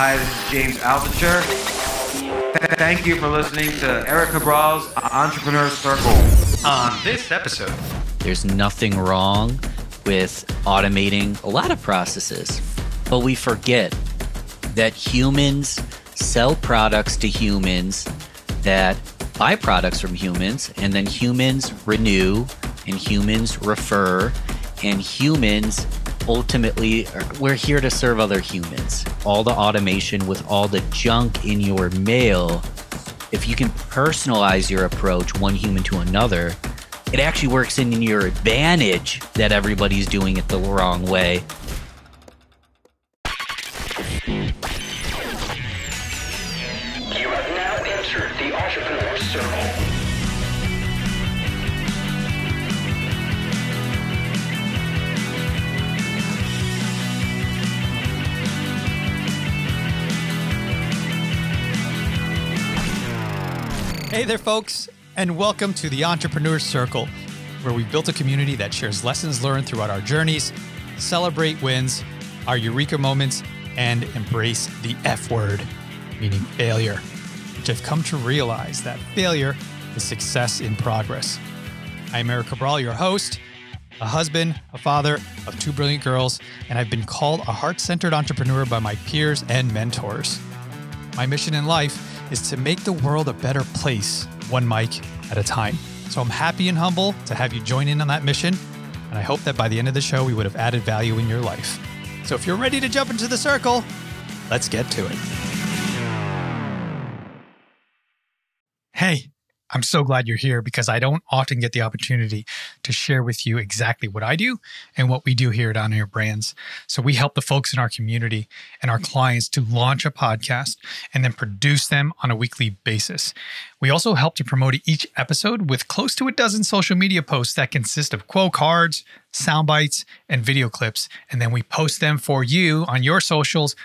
Hi, this is James Altucher. Thank you for listening to Eric Cabral's Entrepreneur Circle. On this episode, There's nothing wrong with automating a lot of processes, but we forget that humans sell products to humans that buy products from humans, and then humans renew, and humans refer, and humans ultimately er, we're here to serve other humans. All the automation with all the junk in your mail, if you can personalize your approach one human to another, it actually works in your advantage that everybody's doing it the wrong way. Hey there, folks, and welcome to the Entrepreneur Circle, where we built a community that shares lessons learned throughout our journeys, celebrate wins, our eureka moments, and embrace the F word, meaning failure, which I've come to realize that failure is success in progress. I'm Eric Cabral, your host, a husband, a father of two brilliant girls, and I've been called a heart centered entrepreneur by my peers and mentors. My mission in life is to make the world a better place, one mic at a time. So I'm happy and humble to have you join in on that mission. And I hope that by the end of the show, we would have added value in your life. So if you're ready to jump into the circle, let's get to it. I'm so glad you're here because I don't often get the opportunity to share with you exactly what I do and what we do here at On Air Brands. So we help the folks in our community and our clients to launch a podcast and then produce them on a weekly basis. We also help to promote each episode with close to a dozen social media posts that consist of quote cards, sound bites, and video clips. And then we post them for you on your socials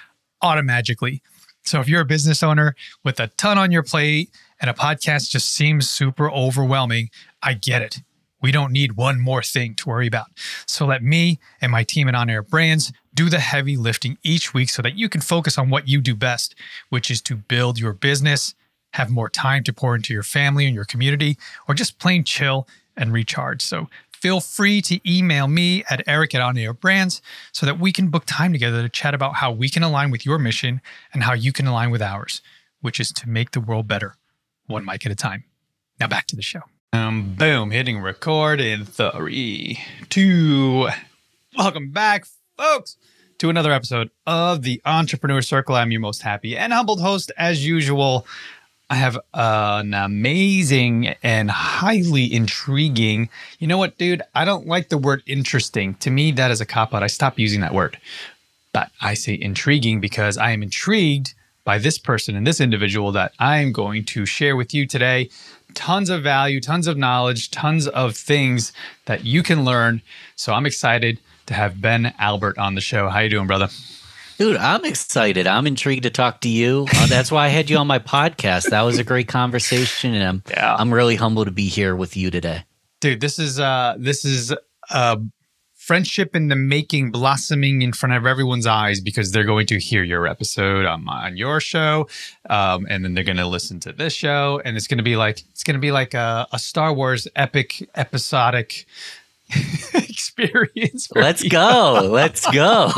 automatically. So if you're a business owner with a ton on your plate and a podcast just seems super overwhelming, I get it. We don't need one more thing to worry about. So let me and my team at On Air Brands do the heavy lifting each week so that you can focus on what you do best, which is to build your business, have more time to pour into your family and your community, or just plain chill and recharge. So feel free to email me at eric at on air brands so that we can book time together to chat about how we can align with your mission and how you can align with ours, which is to make the world better, one mic at a time. Now back to the show. Um, boom, hitting record in three, two. Welcome back, folks, to another episode of the Entrepreneur Circle. I'm your most happy and humbled host, as usual. I have an amazing and highly intriguing. You know what, dude? I don't like the word interesting. To me, that is a cop out. I stopped using that word. But I say intriguing because I am intrigued by this person and this individual that I am going to share with you today. Tons of value, tons of knowledge, tons of things that you can learn. So I'm excited to have Ben Albert on the show. How you doing, brother? Dude, I'm excited. I'm intrigued to talk to you. Uh, that's why I had you on my podcast. That was a great conversation, and I'm Yeah. I'm really humbled to be here with you today. dude this is uh this is uh friendship in the making blossoming in front of everyone's eyes because they're going to hear your episode on, on your show um, and then they're going to listen to this show and it's going to be like it's going to be like a, a star wars epic episodic experience Let's go. Let's go.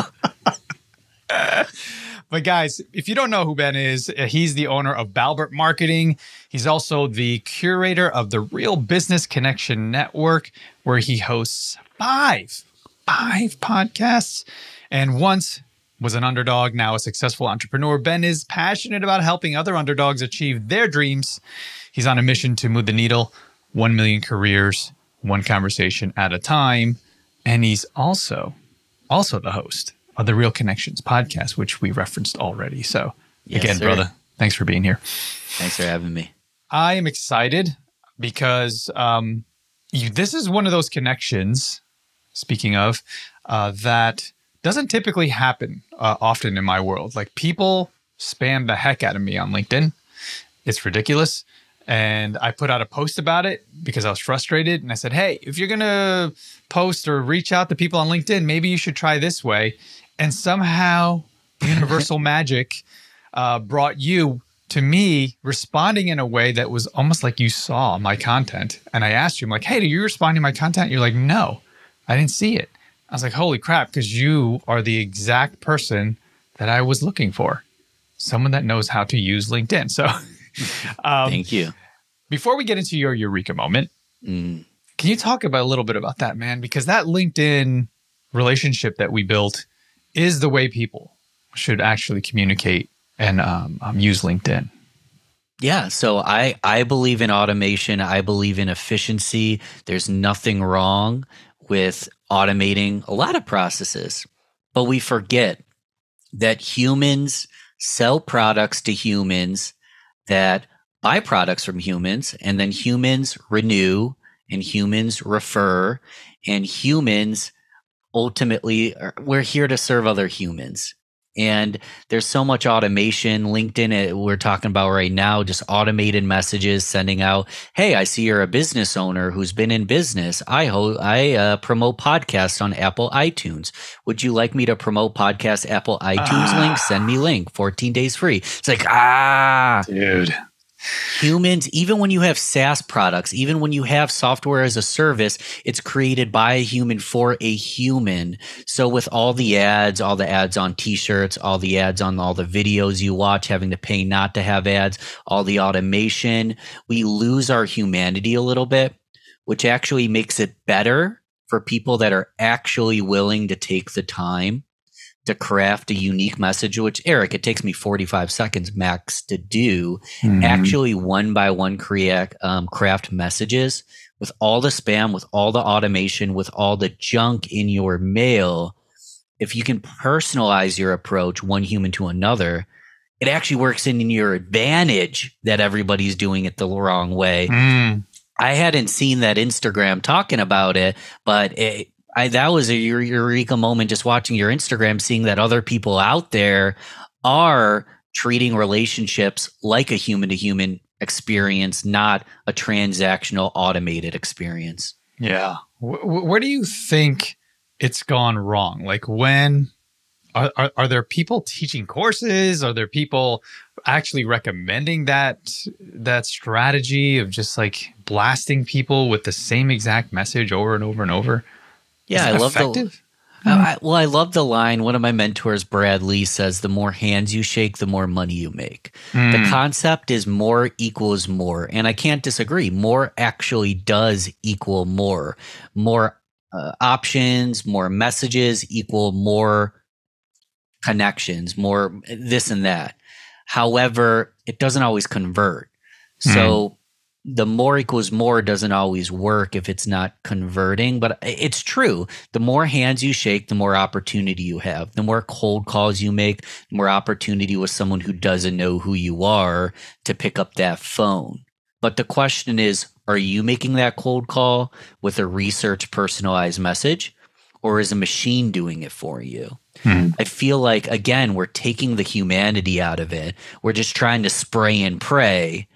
But guys, if you don't know who Ben is, uh, he's the owner of Balbert Marketing. He's also the curator of the Real Business Connection Network, where he hosts five, five podcasts, and once was an underdog, now a successful entrepreneur. Ben is passionate about helping other underdogs achieve their dreams. He's on a mission to move the needle, 1 million careers, one conversation at a time. And he's also also the host of the Real Connections podcast, which we referenced already. So, Yes, again, sir. brother, thanks for being here. Thanks for having me. I am excited because um, you, this is one of those connections, speaking of, uh, that doesn't typically happen uh, often in my world. Like people spam the heck out of me on LinkedIn. It's ridiculous. And I put out a post about it because I was frustrated. And I said, hey, if you're going to post or reach out to people on LinkedIn, maybe you should try this way. And somehow, universal magic, uh, brought you to me responding in a way that was almost like you saw my content. And I asked you, I'm like, hey, do you respond to my content? You're like, no, I didn't see it. I was like, holy crap, because you are the exact person that I was looking for. Someone that knows how to use LinkedIn. So um, Thank you. before we get into your Eureka moment, Mm. can you talk about a little bit about that, man? Because that LinkedIn relationship that we built is the way people should actually communicate and um, um, use LinkedIn. Yeah, so I I believe in automation. I believe in efficiency. There's nothing wrong with automating a lot of processes. But we forget that humans sell products to humans that buy products from humans and then humans renew and humans refer and humans ultimately are- we're here to serve other humans and there's so much automation. Linkedin uh, we're talking about right now just automated messages sending out hey i see you're a business owner who's been in business. I ho- i uh, promote podcasts on apple itunes. Would you like me to promote podcast apple itunes Ah. link? Send me link. 14 days free. It's like ah. Dude. Humans, even when you have SaaS products, even when you have software as a service, it's created by a human for a human. So with all the ads, all the ads on t-shirts, all the ads on all the videos you watch, having to pay not to have ads, all the automation, we lose our humanity a little bit, which actually makes it better for people that are actually willing to take the time to craft a unique message, which Eric, it takes me 45 seconds max to do Mm-hmm. actually one by one create um, craft messages with all the spam with all the automation with all the junk in your mail if you can personalize your approach one human to another it actually works in your advantage that everybody's doing it the wrong way Mm. I hadn't seen that Instagram talking about it, but it, I, that was a eureka moment just watching your Instagram, seeing that other people out there are treating relationships like a human to human experience, not a transactional automated experience. Yeah. Wh- wh- where do you think it's gone wrong? Like when are, are are there people teaching courses? Are there people actually recommending that that strategy of just like blasting people with the same exact message over and over and over? Yeah, I it love the effective? I, I- well, I love the line. One of my mentors, Brad Lea, says, "The more hands you shake, the more money you make." The Mm. concept is more equals more, and I can't disagree. More actually does equal more. More uh, options, more messages equal more connections, more this and that. However, it doesn't always convert. So the more equals more doesn't always work if it's not converting, but it's true. The more hands you shake, the more opportunity you have. The more cold calls you make, the more opportunity with someone who doesn't know who you are to pick up that phone. But the question is, are you making that cold call with a research personalized message or is a machine doing it for you? Hmm. I feel like again we're taking the humanity out of it. We're just trying to spray and pray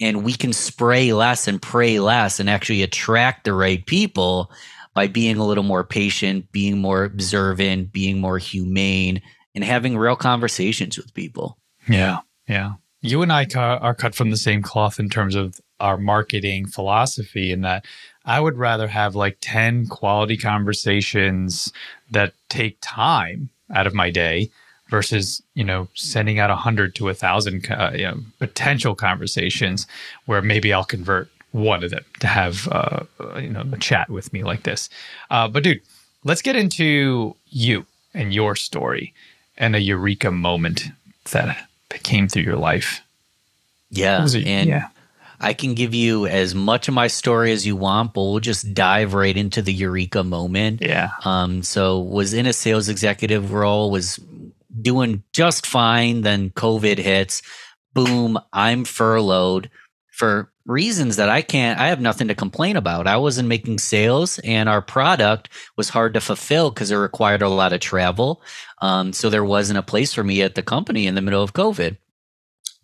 and we can spray less and pray less and actually attract the right people by being a little more patient, being more observant, being more humane and having real conversations with people. Yeah, yeah. You and I are cut from the same cloth in terms of our marketing philosophy, in that I would rather have like 10 quality conversations that take time out of my day versus, you know, sending out 100 to 1,000 uh, you know, potential conversations where maybe I'll convert one of them to have, uh, uh, you know, a chat with me like this. Uh, but dude, let's get into you and your story and a eureka moment that came through your life. Yeah. It? And yeah. I can give you as much of my story as you want, but we'll just dive right into the eureka moment. Yeah. Um, so was in a sales executive role, was doing just fine. Then COVID hits. Boom, I'm furloughed for reasons that I can't, I have nothing to complain about. I wasn't making sales and our product was hard to fulfill because it required a lot of travel. Um, so there wasn't a place for me at the company in the middle of COVID.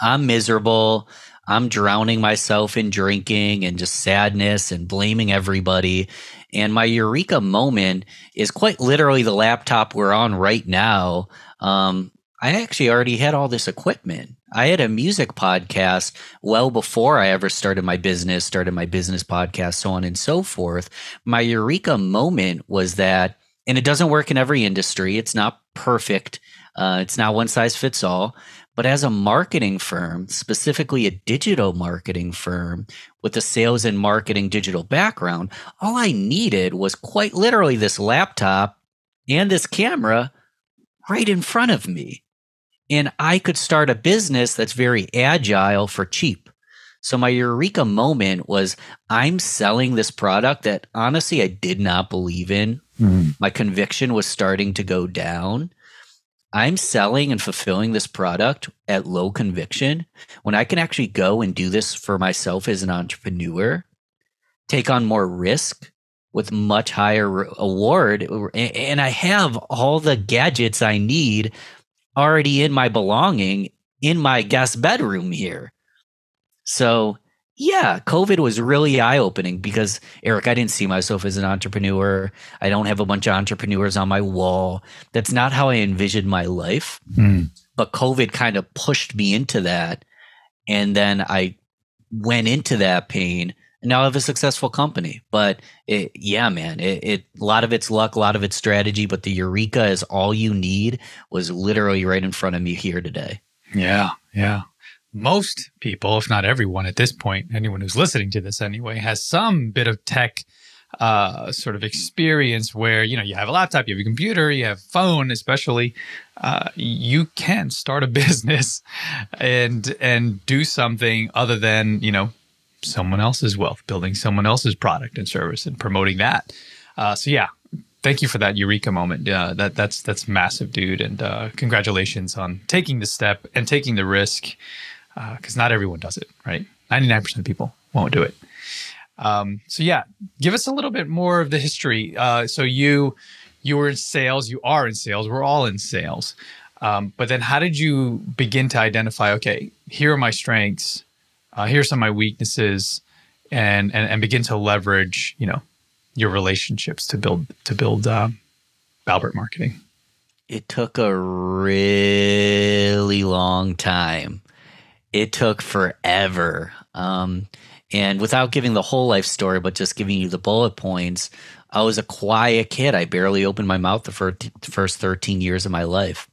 I'm miserable. I'm drowning myself in drinking and just sadness and blaming everybody. And my eureka moment is quite literally the laptop we're on right now. Um, I actually already had all this equipment. I had a music podcast well before I ever started my business, started my business podcast, so on and so forth. My eureka moment was that, and it doesn't work in every industry, it's not perfect, uh, it's not one size fits all. But as a marketing firm, specifically a digital marketing firm with a sales and marketing digital background, all I needed was quite literally this laptop and this camera right in front of me and I could start a business that's very agile for cheap. So my eureka moment was I'm selling this product that honestly I did not believe in. Mm. My conviction was starting to go down. I'm selling and fulfilling this product at low conviction when I can actually go and do this for myself as an entrepreneur, take on more risk with much higher award and I have all the gadgets I need already in my belonging in my guest bedroom here. So, yeah, COVID was really eye opening because, Eric, I didn't see myself as an entrepreneur. I don't have a bunch of entrepreneurs on my wall. That's not how I envisioned my life. Mm. But COVID kind of pushed me into that. And then I went into that pain now I have a successful company. But it, yeah, man, it, it a lot of it's luck, a lot of it's strategy, but the eureka is all you need was literally right in front of me here today. Yeah, yeah. Most people, if not everyone at this point, anyone who's listening to this anyway, has some bit of tech uh, sort of experience where you know you have a laptop, you have a computer, you have phone, especially. Uh, you can start a business and and do something other than you know someone else's wealth, building someone else's product and service, and promoting that. Uh, so yeah, thank you for that eureka moment. That that's that's massive, dude, and uh, congratulations on taking the step and taking the risk, because uh, not everyone does it. Right, ninety nine percent of people won't do it. Um, so yeah, give us a little bit more of the history. Uh, so you you were in sales, you are in sales, we're all in sales. Um, but then, how did you begin to identify? Okay, here are my strengths uh, here's some of my weaknesses and, and and begin to leverage you know your relationships to build to build uh, Balbert marketing. It took a really long time. It took forever. Um, and without giving the whole life story but just giving you the bullet points i was a quiet kid. I barely opened my mouth the first 13 years of my life.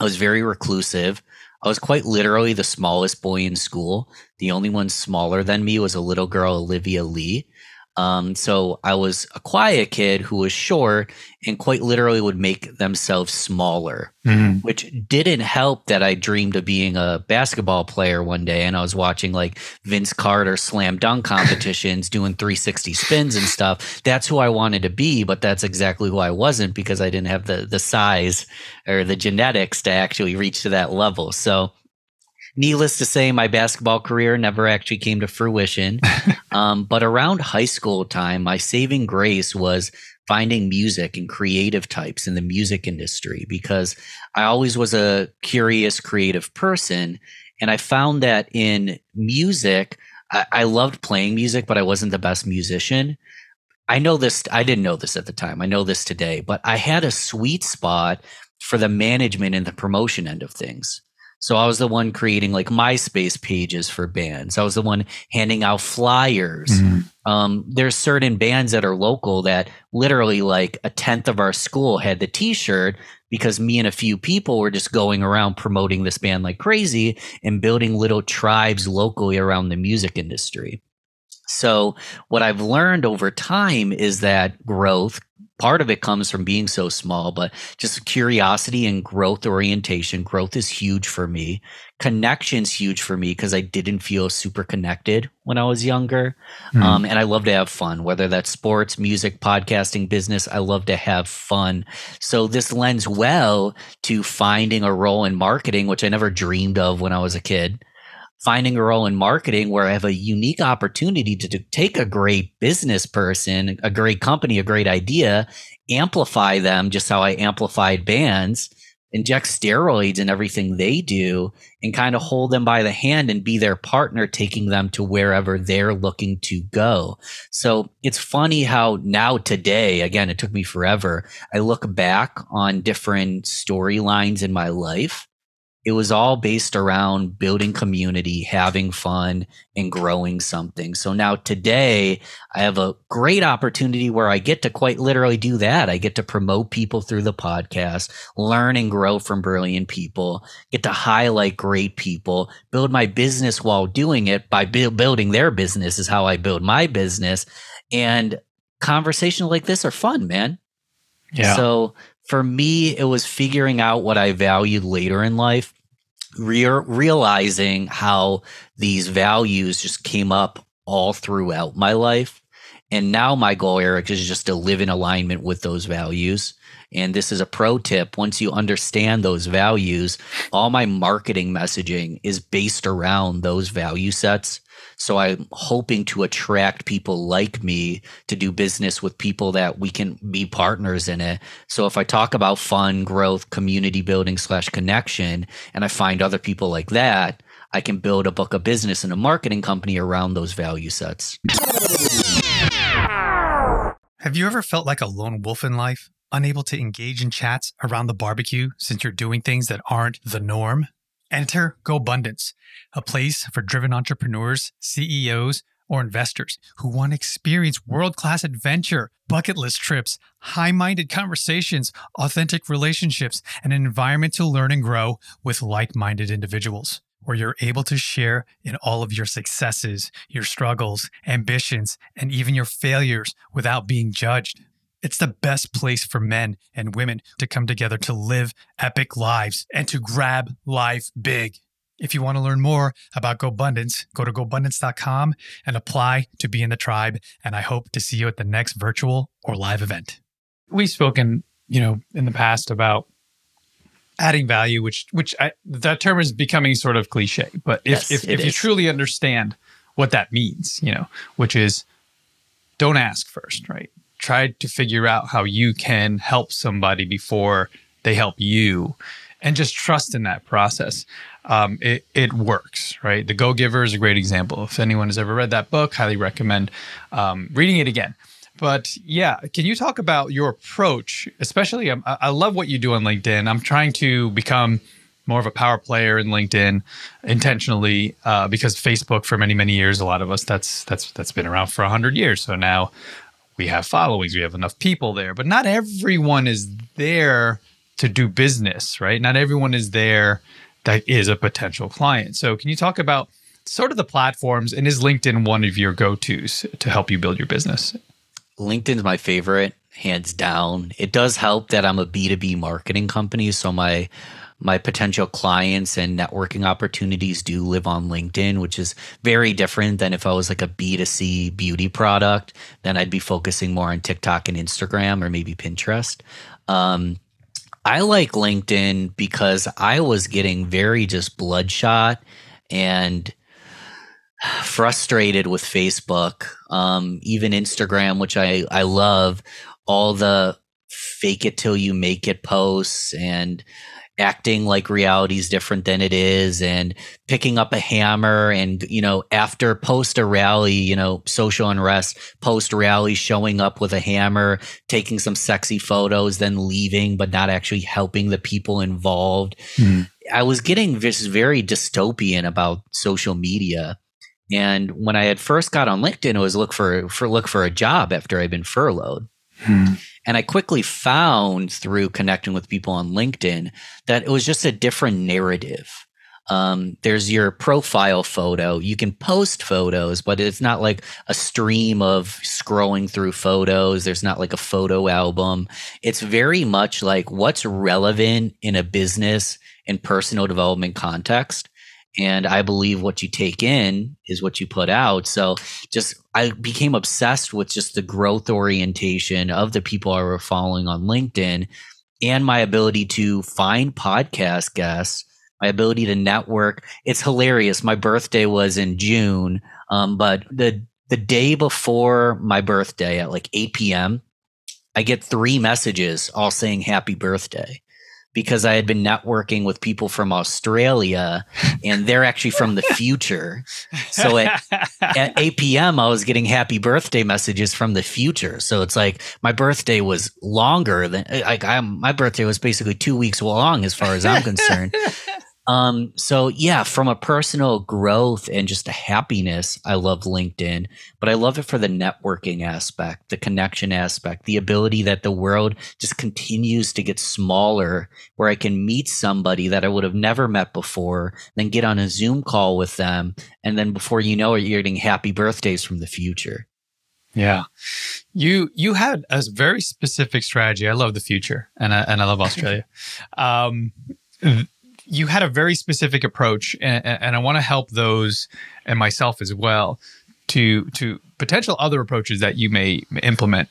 I was very reclusive I was quite literally the smallest boy in school. The only one smaller than me was a little girl, Olivia Lee. Um, so I was a quiet kid who was short and quite literally would make themselves smaller, mm-hmm. which didn't help that I dreamed of being a basketball player one day. And I was watching like Vince Carter slam dunk competitions, doing 360 spins and stuff. That's who I wanted to be, but that's exactly who I wasn't because I didn't have the, the size or the genetics to actually reach to that level. So needless to say, my basketball career never actually came to fruition. um, but around high school time, my saving grace was finding music and creative types in the music industry because I always was a curious, creative person. And I found that in music, I, I loved playing music, but I wasn't the best musician. I know this, I didn't know this at the time. I know this today, but I had a sweet spot for the management and the promotion end of things. So I was the one creating like MySpace pages for bands. I was the one handing out flyers. Mm-hmm. Um, there's certain bands that are local that literally like a tenth of our school had the T-shirt because me and a few people were just going around promoting this band like crazy and building little tribes locally around the music industry. So what I've learned over time is that growth part of it comes from being so small, but just curiosity and growth orientation. Growth is huge for me. Connection's huge for me because I didn't feel super connected when I was younger. Mm. Um, and I love to have fun, whether that's sports, music, podcasting, business. I love to have fun. So this lends well to finding a role in marketing, which I never dreamed of when I was a kid finding a role in marketing where I have a unique opportunity to, to take a great business person, a great company, a great idea, amplify them just how I amplified bands, inject steroids in everything they do, and kind of hold them by the hand and be their partner, taking them to wherever they're looking to go. So it's funny how now, today, again, it took me forever. I look back on different storylines in my life it was all based around building community, having fun, and growing something. So now today, I have a great opportunity where I get to quite literally do that. I get to promote people through the podcast, learn and grow from brilliant people, get to highlight great people, build my business while doing it by bu- building their business is how I build my business. And conversations like this are fun, man. Yeah. So for me, it was figuring out what I valued later in life, re- realizing how these values just came up all throughout my life. And now my goal, Eric, is just to live in alignment with those values. And this is a pro tip. Once you understand those values, all my marketing messaging is based around those value sets. So I'm hoping to attract people like me to do business with people that we can be partners in it. So if I talk about fun, growth, community building slash connection, and I find other people like that, I can build a book of business and a marketing company around those value sets. Have you ever felt like a lone wolf in life, unable to engage in chats around the barbecue since you're doing things that aren't the norm? Enter GoBundance, a place for driven entrepreneurs, CEOs, or investors who want to experience world class adventure, bucket list trips, high minded conversations, authentic relationships, and an environment to learn and grow with like minded individuals. Where you're able to share in all of your successes, your struggles, ambitions, and even your failures without being judged. It's the best place for men and women to come together to live epic lives and to grab life big. If you want to learn more about GoBundance, go to GoBundance.com and apply to be in the tribe. And I hope to see you at the next virtual or live event. We've spoken, you know, in the past about adding value, which which I, that term is becoming sort of cliche. But if Yes, if, it if you truly understand what that means, you know, which is don't ask first, right? Try to figure out how you can help somebody before they help you, and just trust in that process. Um, it it works, right? The Go Giver is a great example. If anyone has ever read that book, highly recommend um, reading it again. But yeah, can you talk about your approach? Especially, um, I, love what you do on LinkedIn. I'm trying to become more of a power player in LinkedIn intentionally uh, because Facebook for many many years, a lot of us that's that's that's been around for hundred years. So now we have followings, we have enough people there, but not everyone is there to do business, right? Not everyone is there that is a potential client. So can you talk about sort of the platforms and is LinkedIn one of your go-tos to help you build your business? LinkedIn's my favorite, hands down. It does help that I'm a B2B marketing company, so my my potential clients and networking opportunities do live on LinkedIn, which is very different than if I was like a B2C beauty product, then I'd be focusing more on TikTok and Instagram or maybe Pinterest. Um, I like LinkedIn because I was getting very just bloodshot and frustrated with Facebook, um, even Instagram, which I, I love, all the fake it till you make it posts and acting like reality is different than it is and picking up a hammer and you know after post a rally you know social unrest post rally showing up with a hammer taking some sexy photos then leaving but not actually helping the people involved. Hmm. I was getting this very dystopian about social media. And when I had first got on LinkedIn, it was look for for look for a job after I'd been furloughed. And I quickly found through connecting with people on LinkedIn that it was just a different narrative. Um, there's your profile photo. You can post photos, but it's not like a stream of scrolling through photos. There's not like a photo album. It's very much like what's relevant in a business and personal development context. And I believe what you take in is what you put out. So just I became obsessed with just the growth orientation of the people I were following on LinkedIn and my ability to find podcast guests, my ability to network. It's hilarious. My birthday was in June, um, but the the day before my birthday at like 8 p.m., I get three messages all saying happy birthday because I had been networking with people from Australia and they're actually from the future. So at, at 8 p.m., I was getting happy birthday messages from the future. So it's like my birthday was longer than like I'm, my birthday was basically two weeks long as far as I'm concerned. Um, so yeah, from a personal growth and just a happiness, I love LinkedIn, but I love it for the networking aspect, the connection aspect, the ability that the world just continues to get smaller where I can meet somebody that I would have never met before, then get on a Zoom call with them. And then before you know it, you're getting happy birthdays from the future. Yeah. You you had a very specific strategy. I love the future and I, and I love Australia. um, you had a very specific approach, and, and I want to help those and myself as well to to potential other approaches that you may implement.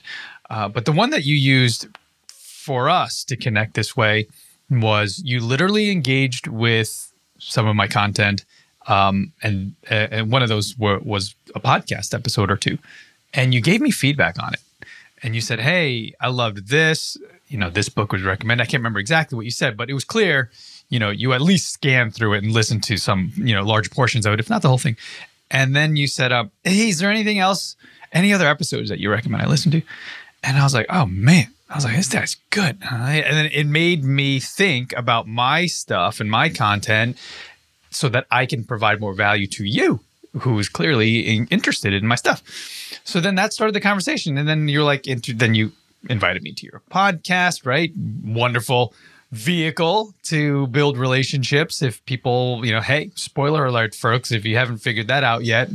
Uh, but the one that you used for us to connect this way was you literally engaged with some of my content, um, and and one of those were, was a podcast episode or two, and you gave me feedback on it, and you said, "Hey, I loved this. You know, this book was recommended. I can't remember exactly what you said, but it was clear." You know, you at least scan through it and listen to some, you know, large portions of it, if not the whole thing. And then you set up, hey, is there anything else, any other episodes that you recommend I listen to? And I was like, oh man, I was like, this guy's good. And then it made me think about my stuff and my content so that I can provide more value to you, who is clearly interested in my stuff. So then that started the conversation. And then you're like, then you invited me to your podcast, right? Wonderful vehicle to build relationships. If people, you know, hey, spoiler alert, folks, if you haven't figured that out yet,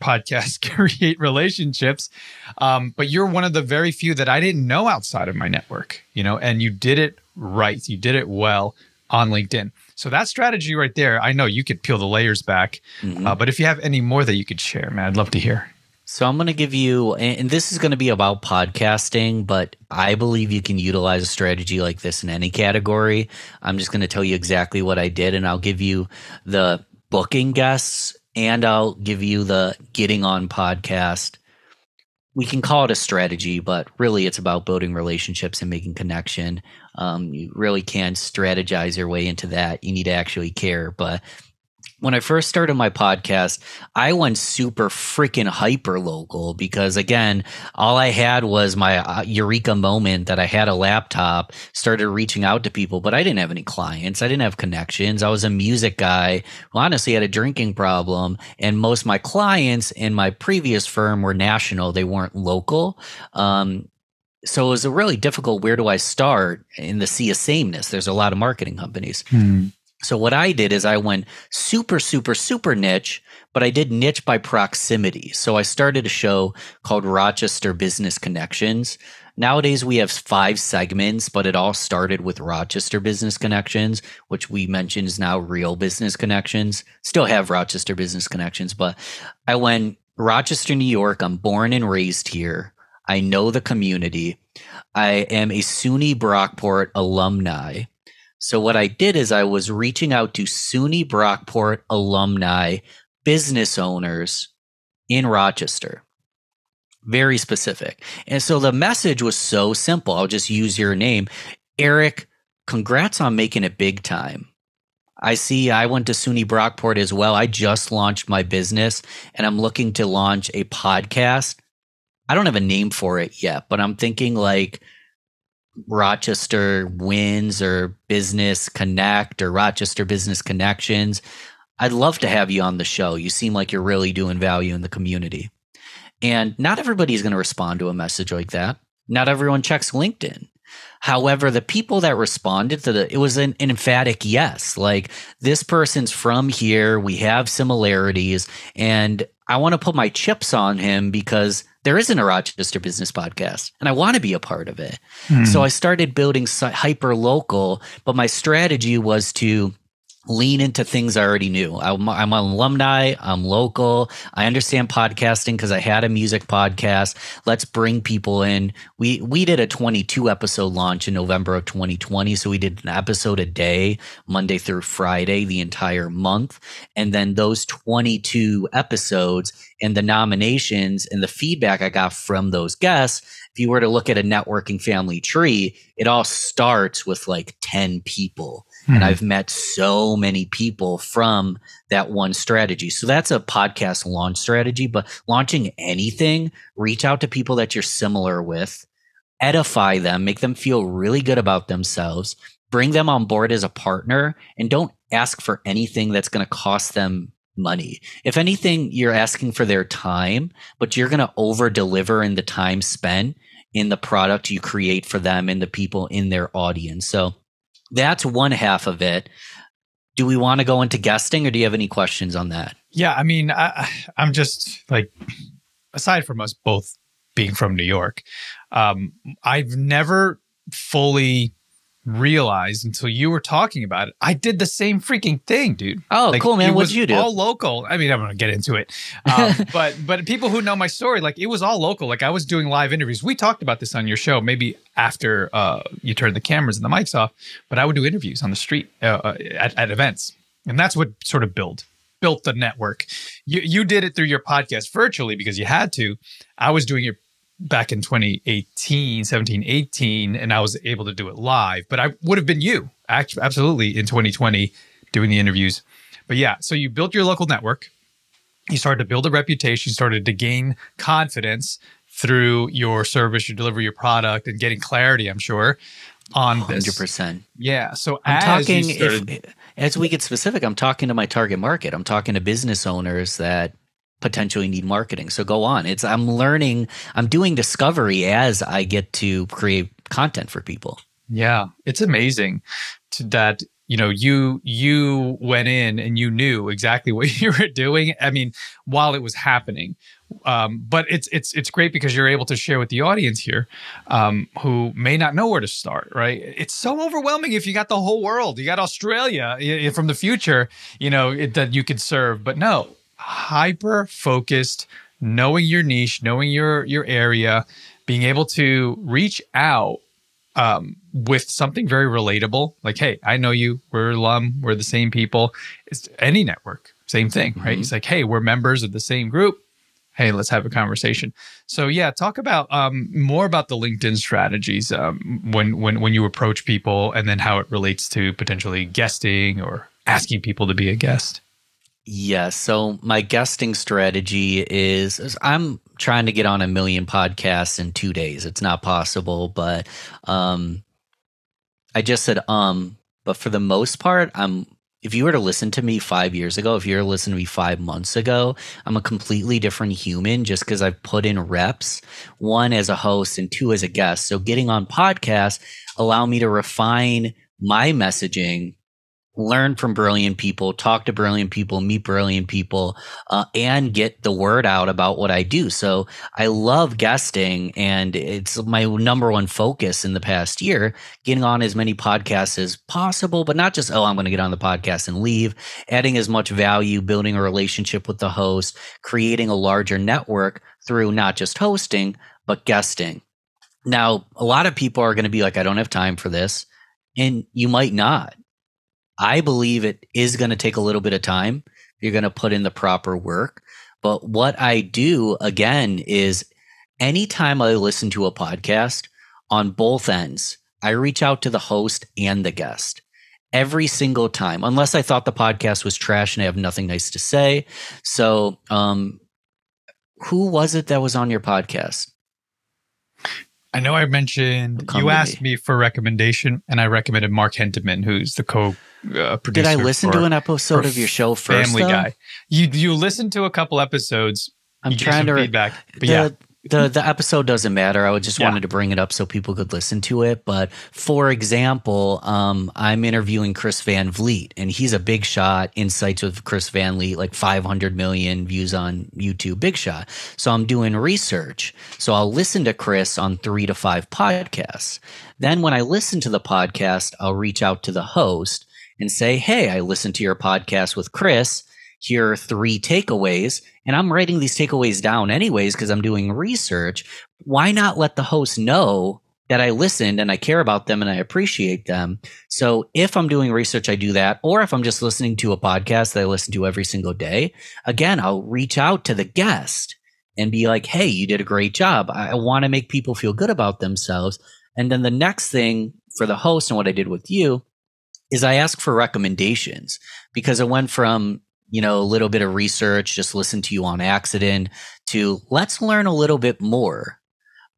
podcasts create relationships. Um, but you're one of the very few that I didn't know outside of my network, you know, and you did it right. You did it well on LinkedIn. So that strategy right there, I know you could peel the layers back. Mm-hmm. Uh, but if you have any more that you could share, man, I'd love to hear. So I'm going to give you, and this is going to be about podcasting, but I believe you can utilize a strategy like this in any category. I'm just going to tell you exactly what I did, and I'll give you the booking guests and I'll give you the getting on podcast. We can call it a strategy, but really it's about building relationships and making connection. Um, you really can strategize your way into that. You need to actually care, but when I first started my podcast, I went super freaking hyper local because again, all I had was my uh, eureka moment that I had a laptop, started reaching out to people, but I didn't have any clients. I didn't have connections. I was a music guy who honestly had a drinking problem. And most of my clients in my previous firm were national, they weren't local. Um, so it was a really difficult where do I start in the sea of sameness? There's a lot of marketing companies. Hmm. So what I did is I went super, super, super niche, but I did niche by proximity. So I started a show called Rochester Business Connections. Nowadays we have five segments, but it all started with Rochester Business Connections, which we mentioned is now Real Business Connections. Still have Rochester Business Connections, but I went Rochester, New York. I'm born and raised here. I know the community. I am a SUNY Brockport alumni. So what I did is I was reaching out to SUNY Brockport alumni, business owners in Rochester. Very specific. And so the message was so simple. I'll just use your name. Eric, congrats on making it big time. I see I went to SUNY Brockport as well. I just launched my business and I'm looking to launch a podcast. I don't have a name for it yet, but I'm thinking like Rochester Wins or Business Connect or Rochester Business Connections. I'd love to have you on the show. You seem like you're really doing value in the community. And not everybody is going to respond to a message like that. Not everyone checks LinkedIn. However, the people that responded to the, it was an, an, emphatic yes. Like this person's from here. We have similarities. And I want to put my chips on him because there isn't a Rochester business podcast and I want to be a part of it. Mm. So I started building hyper local, but my strategy was to lean into things I already knew. I'm, I'm an alumni. I'm local. I understand podcasting because I had a music podcast. Let's bring people in. We we did a 22 episode launch in November of 2020, so we did an episode a day, Monday through Friday, the entire month, and then those 22 episodes and the nominations and the feedback I got from those guests if you were to look at a networking family tree, it all starts with like 10 people. Mm-hmm. And hmm. I've met so many people from that one strategy. So that's a podcast launch strategy, but launching anything, reach out to people that you're similar with, edify them, make them feel really good about themselves, bring them on board as a partner, and don't ask for anything that's going to cost them money. If anything, you're asking for their time, but you're going to over deliver in the time spent in the product you create for them and the people in their audience. So that's one half of it. Do we want to go into guesting or do you have any questions on that? Yeah, I mean, I, I'm just like, aside from us both being from New York, um, I've never fully realized until you were talking about it. I did the same freaking thing, dude. Oh, Like, cool, man. What'd you do? All local. I mean, I'm gonna get into it, um, but but people who know my story, like it was all local. Like I was doing live interviews. We talked about this on your show, maybe after uh, you turned the cameras and the mics off. But I would do interviews on the street uh, uh, at, at events, and that's what sort of built built the network. You you did it through your podcast virtually because you had to. I was doing it back in 2018 17 18 and i was able to do it live but i would have been you actually absolutely in 2020 doing the interviews but yeah so you built your local network you started to build a reputation you started to gain confidence through your service your delivery your product and getting clarity i'm sure on this 100%. yeah so I'm talking started- if, as we get specific, I'm talking to my target market. I'm talking to business owners that potentially need marketing. So go on. It's I'm learning, I'm doing discovery as I get to create content for people. Yeah, it's amazing that you know you you went in and you knew exactly what you were doing. I mean, while it was happening, um, but it's it's it's great because you're able to share with the audience here, um, who may not know where to start. Right? It's so overwhelming if you got the whole world, you got Australia from the future, you know it, that you could serve. But no, hyper focused, knowing your niche, knowing your your area, being able to reach out um, with something very relatable, like, hey, I know you, we're alum, we're the same people. It's any network, same thing, right? It's like, hey, we're members of the same group. Hey, let's have a conversation. So yeah, talk about um, more about the LinkedIn strategies um, when when when you approach people, and then how it relates to potentially guesting or asking people to be a guest. Yes. So my guesting strategy is, is I'm trying to get on a million podcasts in two days. It's not possible, but um, I just said um. But for the most part, I'm. If you were to listen to me five years ago, if you were to listen to me five months ago, I'm a completely different human just because I've put in reps, one as a host and two as a guest. So getting on podcasts allow me to refine my messaging learn from brilliant people, talk to brilliant people, meet brilliant people, uh, and get the word out about what I do. So I love guesting, and it's my number one focus in the past year, getting on as many podcasts as possible, but not just, oh, I'm going to get on the podcast and leave, adding as much value, building a relationship with the host, creating a larger network through not just hosting, but guesting. Now, a lot of people are going to be like, I don't have time for this. And you might not. I believe it is going to take a little bit of time. You're going to put in the proper work. But what I do again is anytime I listen to a podcast on both ends, I reach out to the host and the guest every single time, unless I thought the podcast was trash and I have nothing nice to say. So, um, who was it that was on your podcast? I know I mentioned you asked me. for a recommendation, and I recommended Mark Hentemann, who's the co-producer. Uh, Did I listen for to an episode of your show first? Family though? Guy. You you listened to a couple episodes. I'm trying to feedback, but the, yeah, the the episode doesn't matter. I would just Yeah. wanted to bring it up so people could listen to it. But for example, um, I'm interviewing Chris Van Vliet, and he's a big shot. Insights with Chris Van Vliet, like 500 million views on YouTube, big shot. So I'm doing research. So I'll listen to Chris on three to five podcasts. Then when I listen to the podcast, I'll reach out to the host and say, "Hey, I listened to your podcast with Chris." Here are three takeaways and i'm writing these takeaways down anyways because i'm doing research. Why not let the host know that i listened and i care about them and i appreciate them? So if i'm doing research i do that or if i'm just listening to a podcast that i listen to every single day again i'll reach out to the guest and be like hey you did a great job. I, want to make people feel good about themselves. And then the next thing for the host and what i did with you is i ask for recommendations because it went from you know, a little bit of research, just listen to you on accident to let's learn a little bit more.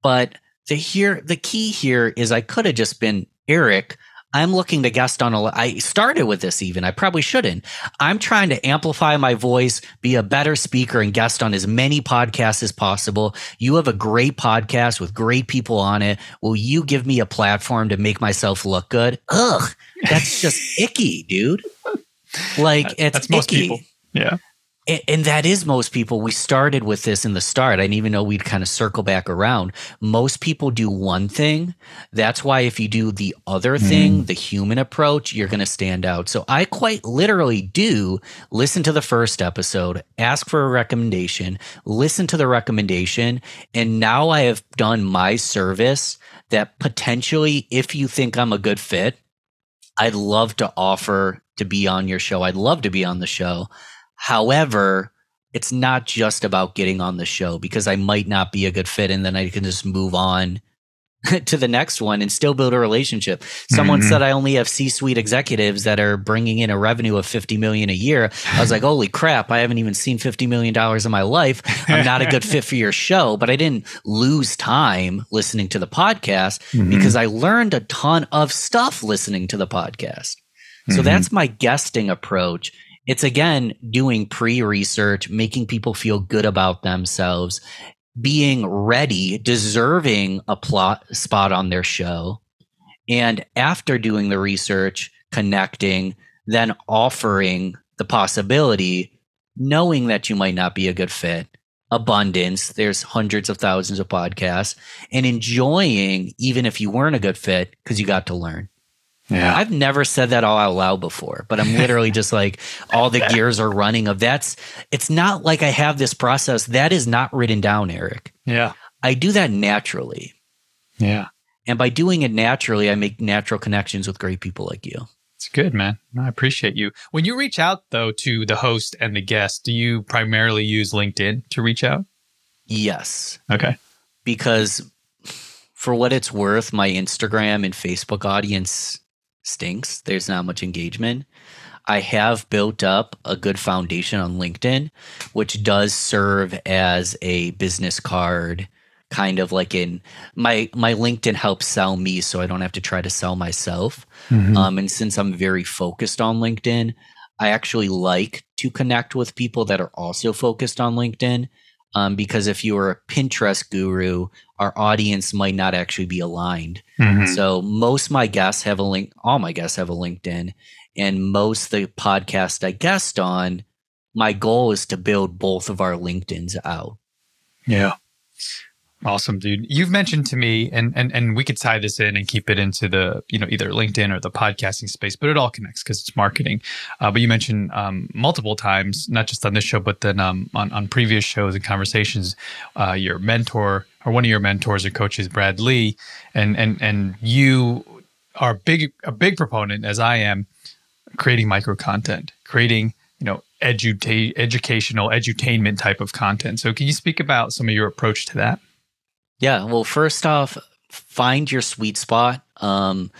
But the here the key here is I could have just been Eric, I'm looking to guest on a. I started with this even. I probably shouldn't. I'm trying to amplify my voice, be a better speaker, and guest on as many podcasts as possible. You have a great podcast with great people on it. Will you give me a platform to make myself look good? Ugh, that's just icky, dude. Like it's That's most icky. people. Yeah. And, and that is most people. We started with this in the start. I didn't even know we'd kind of circle back around. Most people do one thing. That's why if you do the other hmm. thing, the human approach, you're going to stand out. So I quite literally do listen to the first episode, ask for a recommendation, listen to the recommendation, and now I have done my service that potentially, if you think I'm a good fit, I'd love to offer to be on your show. I'd love to be on the show. However, it's not just about getting on the show because I might not be a good fit and then I can just move on to the next one and still build a relationship. Someone Mhm. said I only have C-suite executives that are bringing in a revenue of 50 million a year. I was like, "Holy crap, I haven't even seen 50 million dollars in my life. I'm not a good fit for your show." But I didn't lose time listening to the podcast Mhm. because I learned a ton of stuff listening to the podcast. So Mhm. that's my guesting approach. It's again doing pre research, making people feel good about themselves, being ready, deserving a plot spot on their show. And after doing the research, connecting, then offering the possibility, knowing that you might not be a good fit, abundance, there's hundreds of thousands of podcasts, and enjoying, even if you weren't a good fit, because you got to learn. Yeah. I've never said that all out loud before, but I'm literally just like all the gears are running of that's it's not like I have this process that is not written down, Eric. Yeah. I do that naturally. Yeah. And by doing it naturally, I make natural connections with great people like you. It's good, man. I appreciate you. When you reach out though to the host and the guest, do you primarily use LinkedIn to reach out? Yes, Okay. because for what it's worth, my Instagram and Facebook audience stinks. There's not much engagement. I have built up a good foundation on LinkedIn, which does serve as a business card, kind of like in my my LinkedIn helps sell me, so I don't have to try to sell myself. Um, and since I'm very focused on LinkedIn, I actually like to connect with people that are also focused on LinkedIn. Um, because if you are a Pinterest guru, our audience might not actually be aligned. Mhm. So most my guests have a link. All my guests have a LinkedIn, and most the podcast I guest on, my goal is to build both of our LinkedIn's out. Yeah. Awesome, dude. You've mentioned to me, and and and we could tie this in and keep it into the you know either LinkedIn or the podcasting space, but it all connects because it's marketing. Uh, but you mentioned um, multiple times, not just on this show, but then um, on on previous shows and conversations, uh, your mentor or one of your mentors or coaches, Brad Lea, and and and you are big a big proponent, as I am, creating micro content, creating you know eduta- educational edutainment type of content. So can you speak about some of your approach to that? Yeah. Well, first off, find your sweet spot. Um,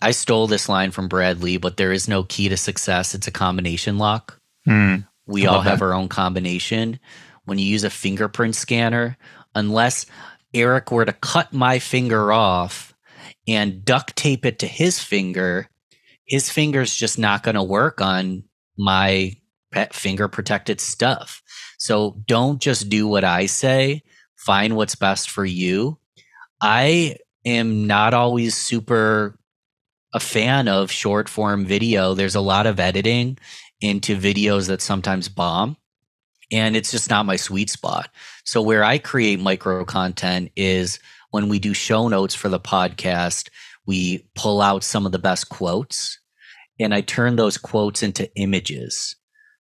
I stole this line from Brad Lea, but there is no key to success. It's a combination lock. Hmm. We all have that. our own combination. When you use a fingerprint scanner, unless Eric were to cut my finger off and duct tape it to his finger, his finger's just not going to work on my pet finger protected stuff. So don't just do what I say, find what's best for you. I am not always super a fan of short form video. There's a lot of editing into videos that sometimes bomb and it's just not my sweet spot. So where I create micro content is when we do show notes for the podcast, we pull out some of the best quotes and I turn those quotes into images.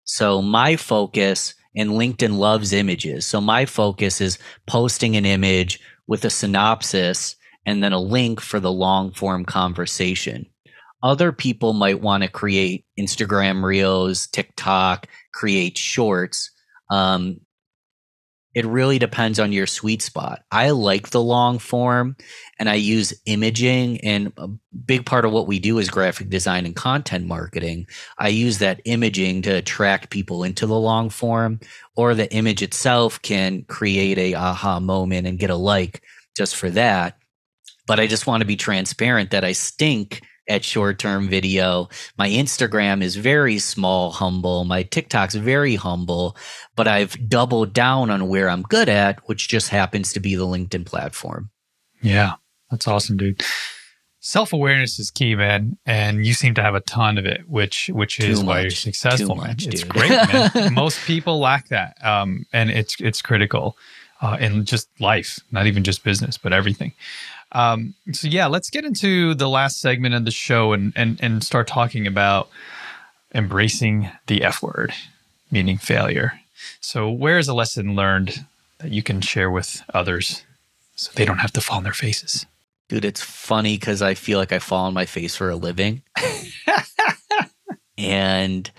So my focus and LinkedIn loves images. So my focus is posting an image with a synopsis and then a link for the long form conversation. Other people might want to create Instagram reels, TikTok, create shorts. Um, it really depends on your sweet spot. I like the long form and I use imaging, and a big part of what we do is graphic design and content marketing. I use that imaging to attract people into the long form, or the image itself can create a aha moment and get a like just for that. But I just want to be transparent that I stink at short term video. My Instagram is very small, humble. My TikTok's very humble, but I've doubled down on where I'm good at, which just happens to be the LinkedIn platform. Yeah, that's awesome, dude. Self awareness is key, man, and you seem to have a ton of it, which which is Too why you're successful. Too man. much, it's great, man. Most people lack that, um, and it's it's critical uh, in just life, not even just business, but everything. Um, so yeah, let's get into the last segment of the show and and and start talking about embracing the F word, meaning failure. So, where is a lesson learned that you can share with others so they don't have to fall on their faces? Dude, it's funny because I feel like I fall on my face for a living. and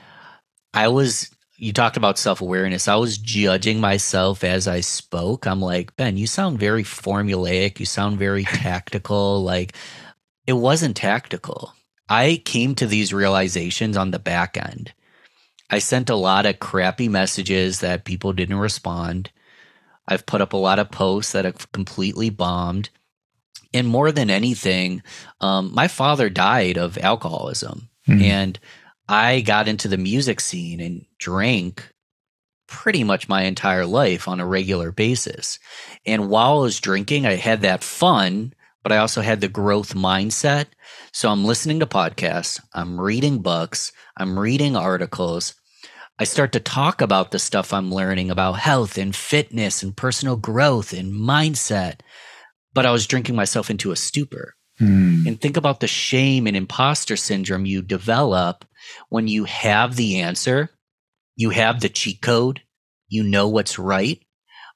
I was, you talked about self awareness. I was judging myself as I spoke. I'm like, Ben, you sound very formulaic. You sound very tactical. Like, it wasn't tactical. I came to these realizations on the back end. I sent a lot of crappy messages that people didn't respond. I've put up a lot of posts that have completely bombed and more than anything, um, my father died of alcoholism, Mhm. and I got into the music scene and drank pretty much my entire life on a regular basis. And while I was drinking, I had that fun, but I also had the growth mindset. So I'm listening to podcasts, I'm reading books, I'm reading articles. I start to talk about the stuff I'm learning about health and fitness and personal growth and mindset but I was drinking myself into a stupor. Hmm. And think about the shame and imposter syndrome you develop when you have the answer, you have the cheat code, you know what's right,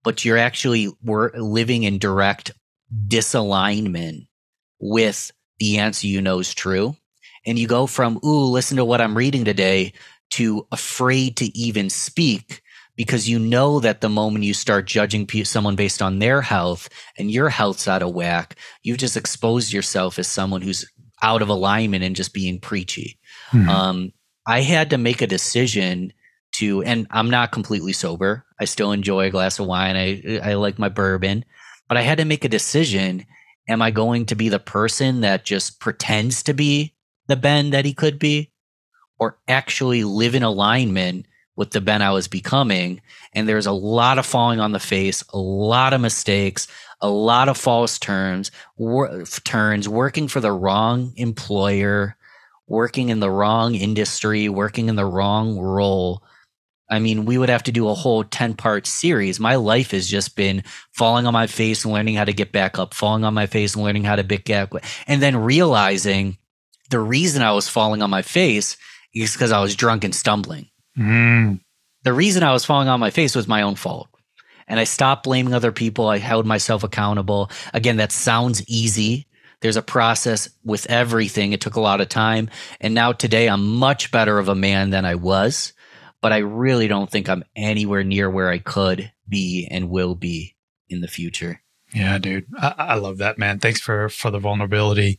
but you're actually wor- living in direct disalignment with the answer you know is true. And you go from, ooh, listen to what I'm reading today to afraid to even speak because you know that the moment you start judging someone based on their health and your health's out of whack, you've just exposed yourself as someone who's out of alignment and just being preachy. Mhm. Um, I had to make a decision to, and I'm not completely sober. I still enjoy a glass of wine. I I like my bourbon, but I had to make a decision. Am I going to be the person that just pretends to be the Ben that he could be, or actually live in alignment with the Ben I was becoming? And there's a lot of falling on the face, a lot of mistakes, a lot of false turns, wor- turns, working for the wrong employer, working in the wrong industry, working in the wrong role. I mean, we would have to do a whole 10 part series. My life has just been falling on my face and learning how to get back up, falling on my face and learning how to get back, up, and then realizing the reason I was falling on my face is because I was drunk and stumbling. Mm. The reason I was falling on my face was my own fault. And I stopped blaming other people. I held myself accountable. Again, that sounds easy. There's a process with everything. It took a lot of time. And now today I'm much better of a man than I was, but I really don't think I'm anywhere near where I could be and will be in the future. Yeah, dude. I, I love that, man. Thanks for for the vulnerability.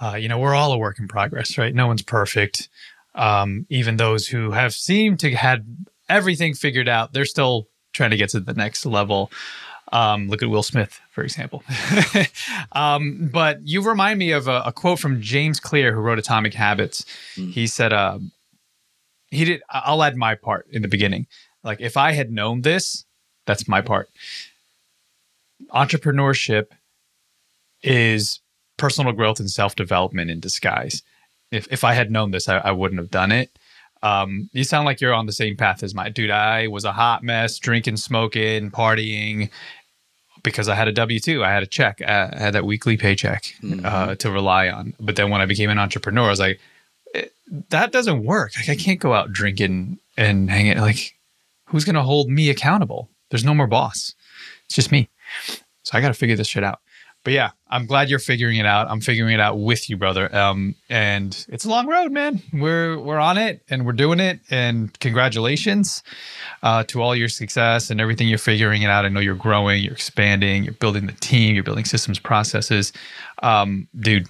Uh, you know, we're all a work in progress, right? No one's perfect. Um, even those who have seemed to had everything figured out, they're still trying to get to the next level. Um, look at Will Smith, for example. um, but you remind me of a, a quote from James Clear, who wrote Atomic Habits. Mm. He said, uh, "He did. I'll add my part in the beginning. Like if I had known this, that's my part. Entrepreneurship is personal growth and self development in disguise. If if I had known this, I, I wouldn't have done it. Um, you sound like you're on the same path as my dude. I was a hot mess, drinking, smoking, partying, because I had a W two. I had a check. uh, I had that weekly paycheck uh, to rely on. But then when I became an entrepreneur, I was like, "Eh, that doesn't work. Like I can't go out drinking and hanging. Like, who's gonna hold me accountable? There's no more boss. It's just me. So I got to figure this shit out. But yeah, I'm glad you're figuring it out. I'm figuring it out with you, brother. Um, and it's a long road, man. We're we're on it and we're doing it. And congratulations uh, to all your success and everything you're figuring it out. I know you're growing, you're expanding, you're building the team, you're building systems, processes. Um, dude,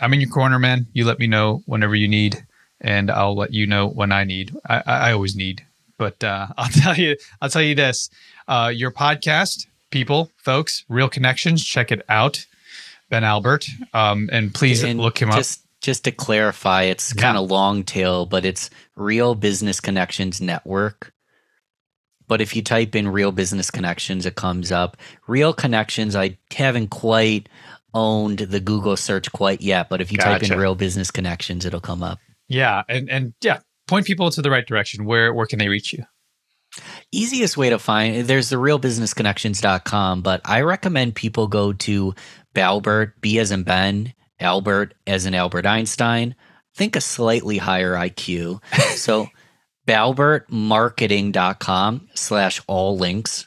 I'm in your corner, man. You let me know whenever you need, and I'll let you know when I need. I, I, always need, but uh, I'll tell you. I'll tell you this: uh, your podcast, people, folks, Real Connections, check it out, Ben Albert, um, and please And look him up. just just to clarify, it's Yeah. kind of long tail, but it's Real Business Connections Network. But if you type in Real Business Connections, it comes up. Real Connections, I haven't quite owned the Google search quite yet, but if you type in Real Business Connections, it'll come up. Yeah, and and yeah, point people to the right direction. Where where can they reach you? Easiest way to find there's the realbusinessconnections.com, but I recommend people go to Balbert, B as in Ben, Albert as in Albert Einstein. Think a slightly higher IQ. so balbertmarketing.com slash all links.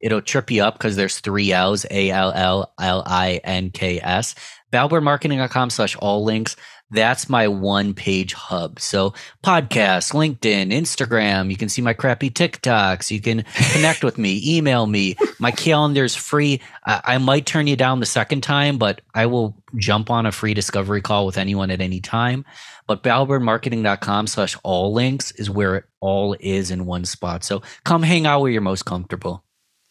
It'll trip you up because there's three L's, A L L L I N K S. Balbertmarketing.com slash all links. That's my one page hub. So podcast, LinkedIn, Instagram. You can see my crappy TikToks. You can connect with me, email me. My calendar's free. I, I might turn you down the second time, but I will jump on a free discovery call with anyone at any time. But balbertmarketing.com slash all links is where it all is in one spot. So come hang out where you're most comfortable.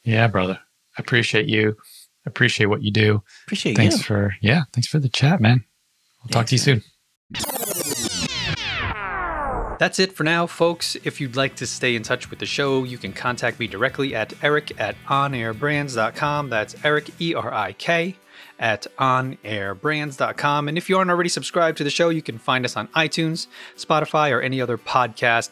Yeah, brother. I appreciate you. I appreciate what you do. Appreciate Thanks you. for yeah, thanks for the chat, man. Talk to you soon. That's it for now, folks. If you'd like to stay in touch with the show, you can contact me directly at eric at onairbrands.com. That's Eric, E R I K, at onairbrands.com. And if you aren't already subscribed to the show, you can find us on iTunes, Spotify, or any other podcast